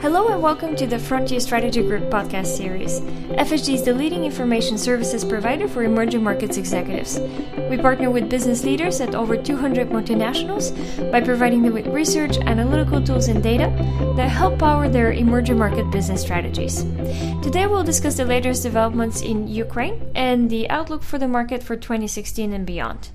Hello and welcome to the Frontier Strategy Group podcast series. FSG is the leading information services provider for emerging markets executives. We partner with business leaders at over 200 multinationals by providing them with research, analytical tools, and data that help power their emerging market business strategies. Today we'll discuss the latest developments in Ukraine and the outlook for the market for 2016 and beyond.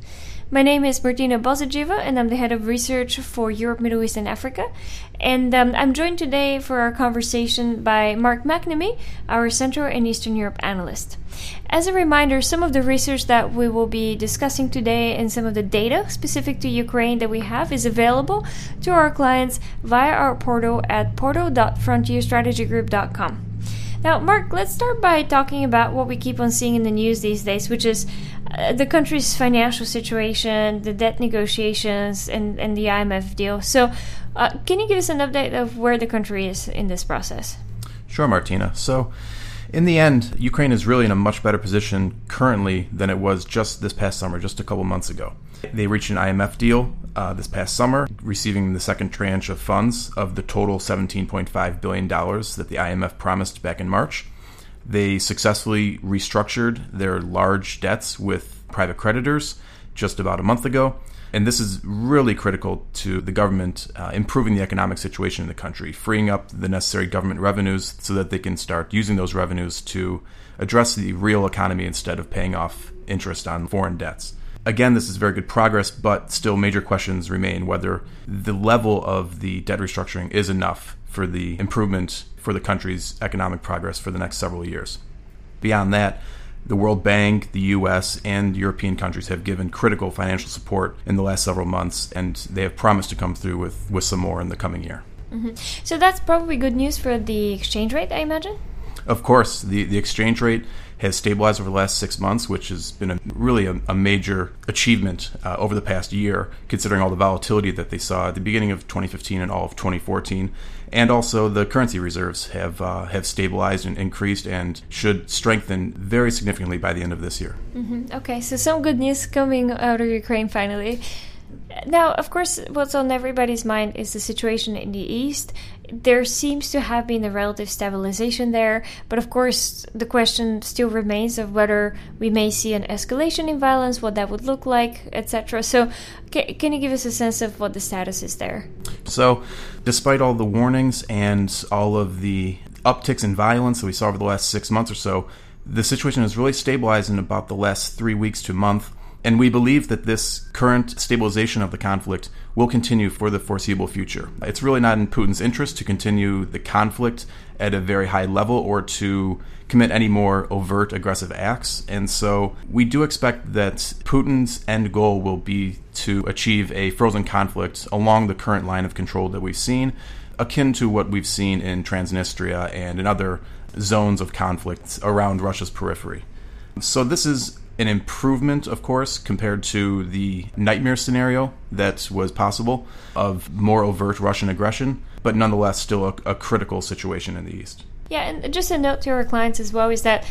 My name is Martina Bozadzhieva, and I'm the head of research for Europe, Middle East, and Africa. And um, I'm joined today for our conversation by Mark McNamee, our Central and Eastern Europe analyst. As a reminder, some of the research that we will be discussing today and some of the data specific to Ukraine that we have is available to our clients via our portal at portal.frontierstrategygroup.com. Now, Mark, let's start by talking about what we keep on seeing in the news these days, which is uh, the country's financial situation, the debt negotiations, and, and the IMF deal. So, uh, can you give us an update of where the country is in this process? Sure, Martina. So, in the end, Ukraine is really in a much better position currently than it was just this past summer, just a couple months ago. They reached an IMF deal uh, this past summer, receiving the second tranche of funds of the total $17.5 billion that the IMF promised back in March. They successfully restructured their large debts with private creditors just about a month ago. And this is really critical to the government uh, improving the economic situation in the country, freeing up the necessary government revenues so that they can start using those revenues to address the real economy instead of paying off interest on foreign debts. Again, this is very good progress, but still major questions remain whether the level of the debt restructuring is enough for the improvement for the country's economic progress for the next several years. Beyond that, the World Bank, the US, and European countries have given critical financial support in the last several months, and they have promised to come through with, with some more in the coming year. Mm-hmm. So that's probably good news for the exchange rate, I imagine? Of course, the, the exchange rate has stabilized over the last six months, which has been a, really a, a, major achievement uh, over the past year, considering all the volatility that they saw at the beginning of 2015 and all of 2014. And also, the currency reserves have uh, have stabilized and increased, and should strengthen very significantly by the end of this year. Mm-hmm. Okay, so some good news coming out of Ukraine finally. Now, of course, what's on everybody's mind is the situation in the East. There seems to have been a relative stabilization there, but of course, the question still remains of whether we may see an escalation in violence, what that would look like, etc. So, can, can you give us a sense of what the status is there? So, despite all the warnings and all of the upticks in violence that we saw over the last six months or so, the situation has really stabilized in about the last three weeks to a month and we believe that this current stabilization of the conflict will continue for the foreseeable future. It's really not in Putin's interest to continue the conflict at a very high level or to commit any more overt aggressive acts. And so we do expect that Putin's end goal will be to achieve a frozen conflict along the current line of control that we've seen, akin to what we've seen in Transnistria and in other zones of conflict around Russia's periphery. So this is an improvement, of course, compared to the nightmare scenario that was possible of more overt Russian aggression, but nonetheless still a, a critical situation in the East. Yeah, and just a note to our clients as well is that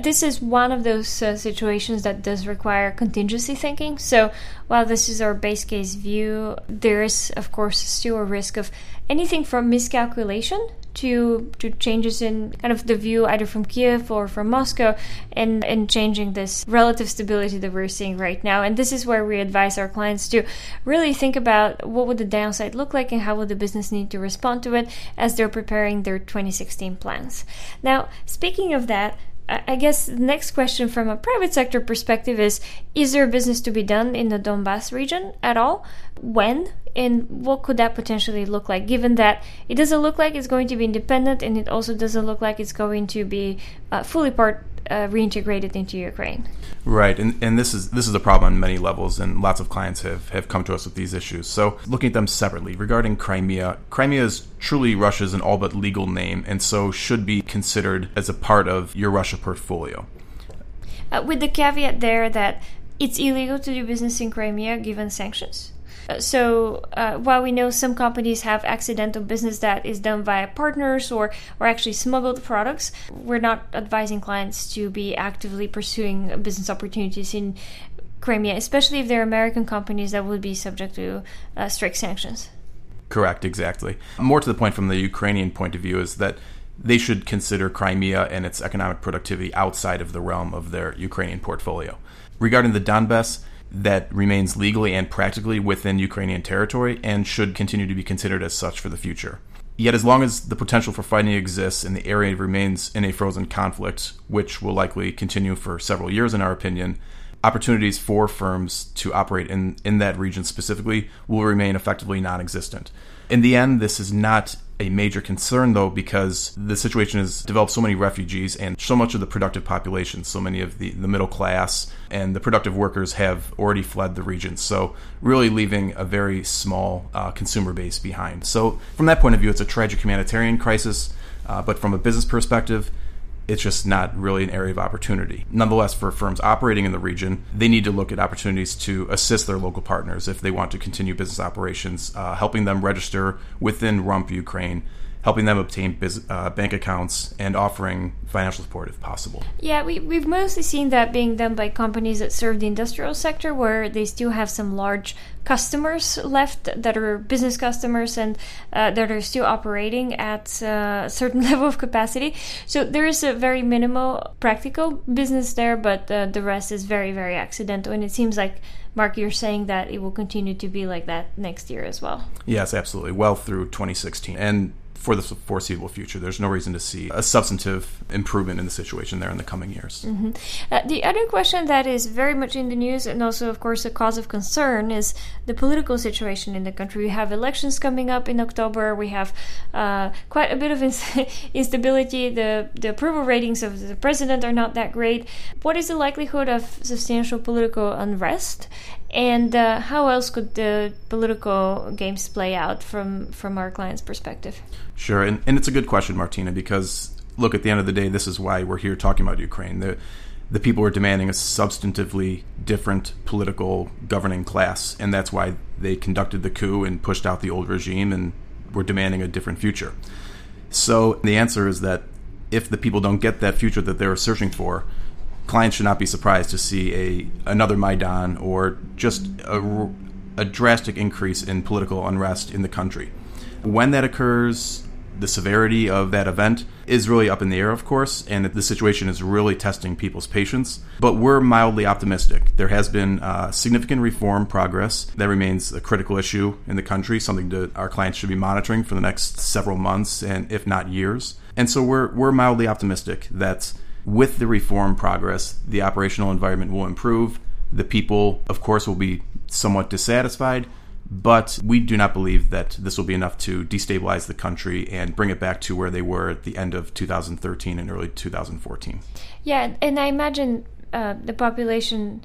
this is one of those uh, situations that does require contingency thinking. So, while this is our base case view, there is, of course, still a risk of anything from miscalculation to to changes in kind of the view either from Kiev or from Moscow and and changing this relative stability that we're seeing right now. And this is where we advise our clients to really think about what would the downside look like and how would the business need to respond to it as they're preparing their 2016 plans. Now, speaking of that, I guess the next question from a private sector perspective is Is there business to be done in the Donbass region at all? When? And what could that potentially look like, given that it doesn't look like it's going to be independent and it also doesn't look like it's going to be uh, fully part uh, reintegrated into Ukraine? Right, and, and this is this is a problem on many levels, and lots of clients have, have come to us with these issues. So, looking at them separately, regarding Crimea, Crimea is truly Russia's an all but legal name, and so should be considered as a part of your Russia portfolio. Uh, with the caveat there that it's illegal to do business in Crimea given sanctions. So uh, while we know some companies have accidental business that is done via partners or or actually smuggled products, we're not advising clients to be actively pursuing business opportunities in Crimea, especially if they're American companies that would be subject to uh, strict sanctions. Correct, exactly. More to the point from the Ukrainian point of view is that they should consider Crimea and its economic productivity outside of the realm of their Ukrainian portfolio. Regarding the Donbass, that remains legally and practically within Ukrainian territory and should continue to be considered as such for the future. Yet, as long as the potential for fighting exists and the area remains in a frozen conflict, which will likely continue for several years, in our opinion, opportunities for firms to operate in, in that region specifically will remain effectively non existent. In the end, this is not a major concern, though, because the situation has developed so many refugees and so much of the productive population, so many of the, the middle class and the productive workers have already fled the region. So, really leaving a very small uh, consumer base behind. So, from that point of view, it's a tragic humanitarian crisis. Uh, but from a business perspective, it's just not really an area of opportunity. Nonetheless, for firms operating in the region, they need to look at opportunities to assist their local partners if they want to continue business operations, uh, helping them register within Rump Ukraine helping them obtain biz- uh, bank accounts and offering financial support if possible. Yeah, we, we've mostly seen that being done by companies that serve the industrial sector where they still have some large customers left that are business customers and uh, that are still operating at uh, a certain level of capacity. So there is a very minimal practical business there, but uh, the rest is very, very accidental. And it seems like Mark, you're saying that it will continue to be like that next year as well. Yes, absolutely. Well through 2016. And for the foreseeable future. There's no reason to see a substantive improvement in the situation there in the coming years. Mm-hmm. Uh, the other question that is very much in the news and also, of course, a cause of concern is the political situation in the country. We have elections coming up in October. We have uh, quite a bit of instability. The, the approval ratings of the president are not that great. What is the likelihood of substantial political unrest? And uh, how else could the political games play out from from our client's perspective? Sure, and, and it's a good question, Martina, because look, at the end of the day, this is why we're here talking about Ukraine. The the people are demanding a substantively different political governing class, and that's why they conducted the coup and pushed out the old regime and were demanding a different future. So the answer is that if the people don't get that future that they're searching for, clients should not be surprised to see a another Maidan or just a, a drastic increase in political unrest in the country. When that occurs, the severity of that event is really up in the air, of course, and the situation is really testing people's patience. But we're mildly optimistic. There has been uh, significant reform progress that remains a critical issue in the country, something that our clients should be monitoring for the next several months and if not years. And so we're we're mildly optimistic that with the reform progress, the operational environment will improve. The people, of course, will be somewhat dissatisfied, but we do not believe that this will be enough to destabilize the country and bring it back to where they were at the end of 2013 and early 2014. Yeah, and I imagine uh, the population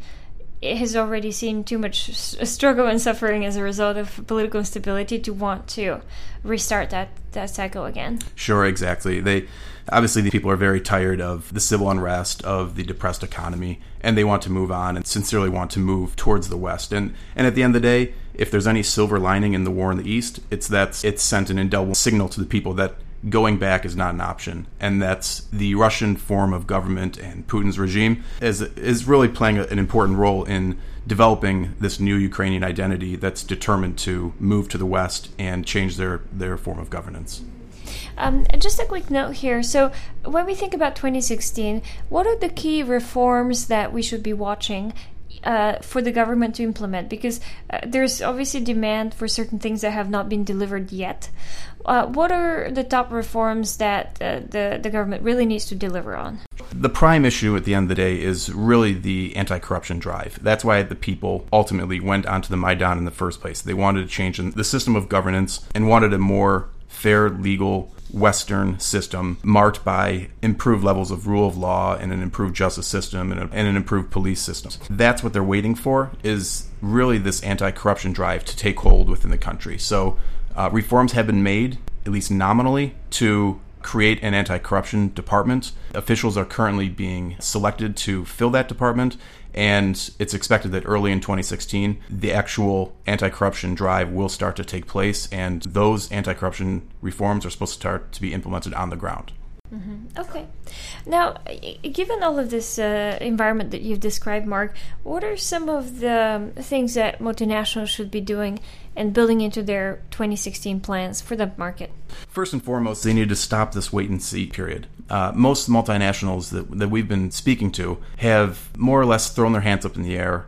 has already seen too much struggle and suffering as a result of political instability to want to restart that that cycle again. Sure, exactly. They obviously the people are very tired of the civil unrest, of the depressed economy, and they want to move on and sincerely want to move towards the west. And and at the end of the day, if there's any silver lining in the war in the east, it's that it's sent an indelible signal to the people that going back is not an option, and that's the Russian form of government and Putin's regime is is really playing an important role in developing this new Ukrainian identity that's determined to move to the west and change their their form of governance. Um, just a quick note here. So, when we think about 2016, what are the key reforms that we should be watching uh, for the government to implement because uh, there's obviously demand for certain things that have not been delivered yet. Uh, what are the top reforms that uh, the the government really needs to deliver on? The prime issue at the end of the day is really the anti-corruption drive. That's why the people ultimately went onto the Maidan in the first place. They wanted to change the system of governance and wanted a more fair, legal, Western system marked by improved levels of rule of law and an improved justice system and, a, and an improved police system. That's what they're waiting for is really this anti-corruption drive to take hold within the country. So uh, reforms have been made, at least nominally, to create an anti corruption department. Officials are currently being selected to fill that department, and it's expected that early in 2016, the actual anti corruption drive will start to take place, and those anti corruption reforms are supposed to start to be implemented on the ground. Mm-hmm. Okay. Now, given all of this uh, environment that you've described, Mark, what are some of the things that multinationals should be doing and building into their 2016 plans for the market? First and foremost, they need to stop this wait and see period. Uh, most multinationals that, that we've been speaking to have more or less thrown their hands up in the air,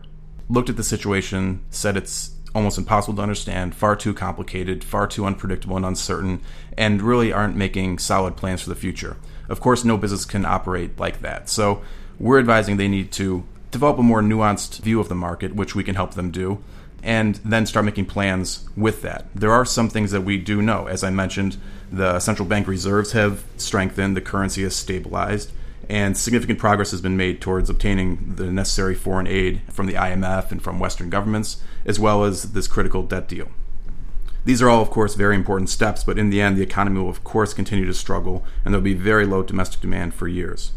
looked at the situation, said it's almost impossible to understand, far too complicated, far too unpredictable and uncertain, and really aren't making solid plans for the future. Of course, no business can operate like that. So we're advising they need to develop a more nuanced view of the market, which we can help them do, and then start making plans with that. There are some things that we do know. As I mentioned, the central bank reserves have strengthened, the currency has stabilized and significant progress has been made towards obtaining the necessary foreign aid from the IMF and from Western governments, as well as this critical debt deal. These are all, of course, very important steps, but in the end, the economy will, of course, continue to struggle, and there will be very low domestic demand for years.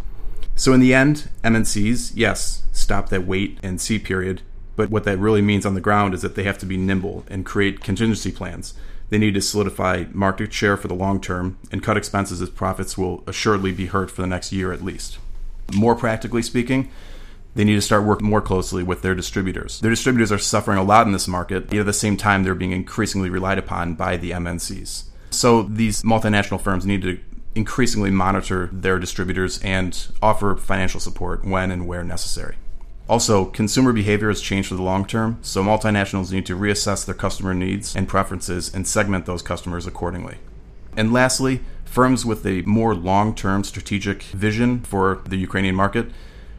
So, in the end, MNCs, yes, stop that wait and see period, but what that really means on the ground is that they have to be nimble and create contingency plans they need to solidify market share for the long term and cut expenses as profits will assuredly be hurt for the next year at least. More practically speaking, they need to start working more closely with their distributors. Their distributors are suffering a lot in this market, yet at the same time, they're being increasingly relied upon by the MNCs. So these multinational firms need to increasingly monitor their distributors and offer financial support when and where necessary. Also, consumer behavior has changed for the long term, so multinationals need to reassess their customer needs and preferences and segment those customers accordingly. And lastly, firms with a more long term strategic vision for the Ukrainian market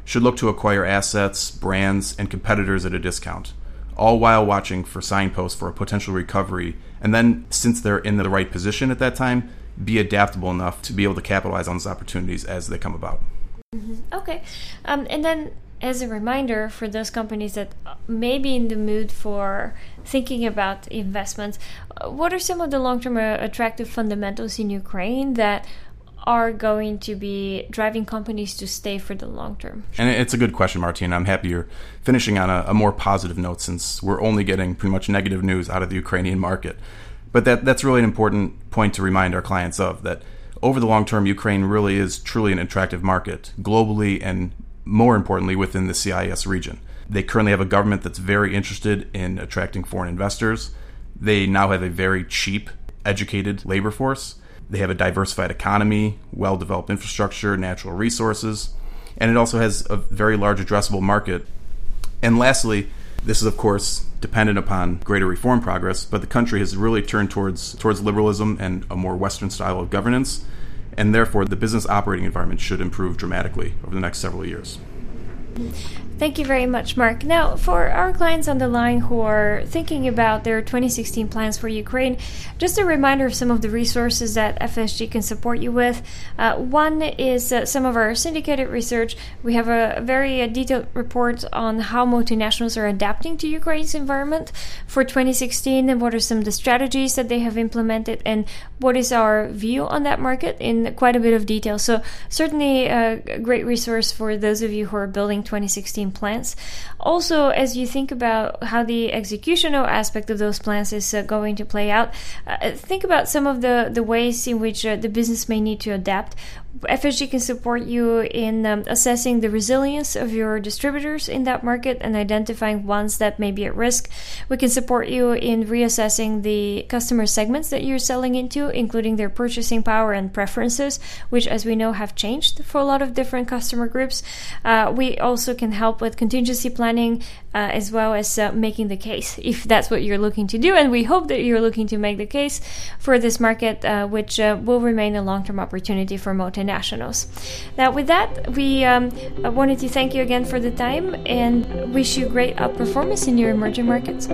should look to acquire assets, brands, and competitors at a discount, all while watching for signposts for a potential recovery. And then, since they're in the right position at that time, be adaptable enough to be able to capitalize on those opportunities as they come about. Mm-hmm. Okay. Um, and then as a reminder for those companies that may be in the mood for thinking about investments, uh, what are some of the long term uh, attractive fundamentals in Ukraine that are going to be driving companies to stay for the long term? And it's a good question, Martina. I'm happy you're finishing on a, a more positive note since we're only getting pretty much negative news out of the Ukrainian market. But that, that's really an important point to remind our clients of that over the long term, Ukraine really is truly an attractive market globally and more importantly, within the CIS region. They currently have a government that's very interested in attracting foreign investors. They now have a very cheap, educated labor force. They have a diversified economy, well developed infrastructure, natural resources, and it also has a very large addressable market. And lastly, this is of course dependent upon greater reform progress, but the country has really turned towards towards liberalism and a more Western style of governance and therefore the business operating environment should improve dramatically over the next several years. Thank you very much, Mark. Now, for our clients on the line who are thinking about their 2016 plans for Ukraine, just a reminder of some of the resources that FSG can support you with. Uh, one is uh, some of our syndicated research. We have a very uh, detailed report on how multinationals are adapting to Ukraine's environment for 2016 and what are some of the strategies that they have implemented and what is our view on that market in quite a bit of detail. So, certainly a great resource for those of you who are building 2016 plans. Also, as you think about how the executional aspect of those plans is uh, going to play out, uh, think about some of the, the ways in which uh, the business may need to adapt. FSG can support you in um, assessing the resilience of your distributors in that market and identifying ones that may be at risk. We can support you in reassessing the customer segments that you're selling into, including their purchasing power and preferences, which, as we know, have changed for a lot of different customer groups. Uh, we also can help with contingency planning uh, as well as uh, making the case if that's what you're looking to do. And we hope that you're looking to make the case for this market, uh, which uh, will remain a long term opportunity for multinationals. Now, with that, we um, wanted to thank you again for the time and wish you great outperformance in your emerging markets.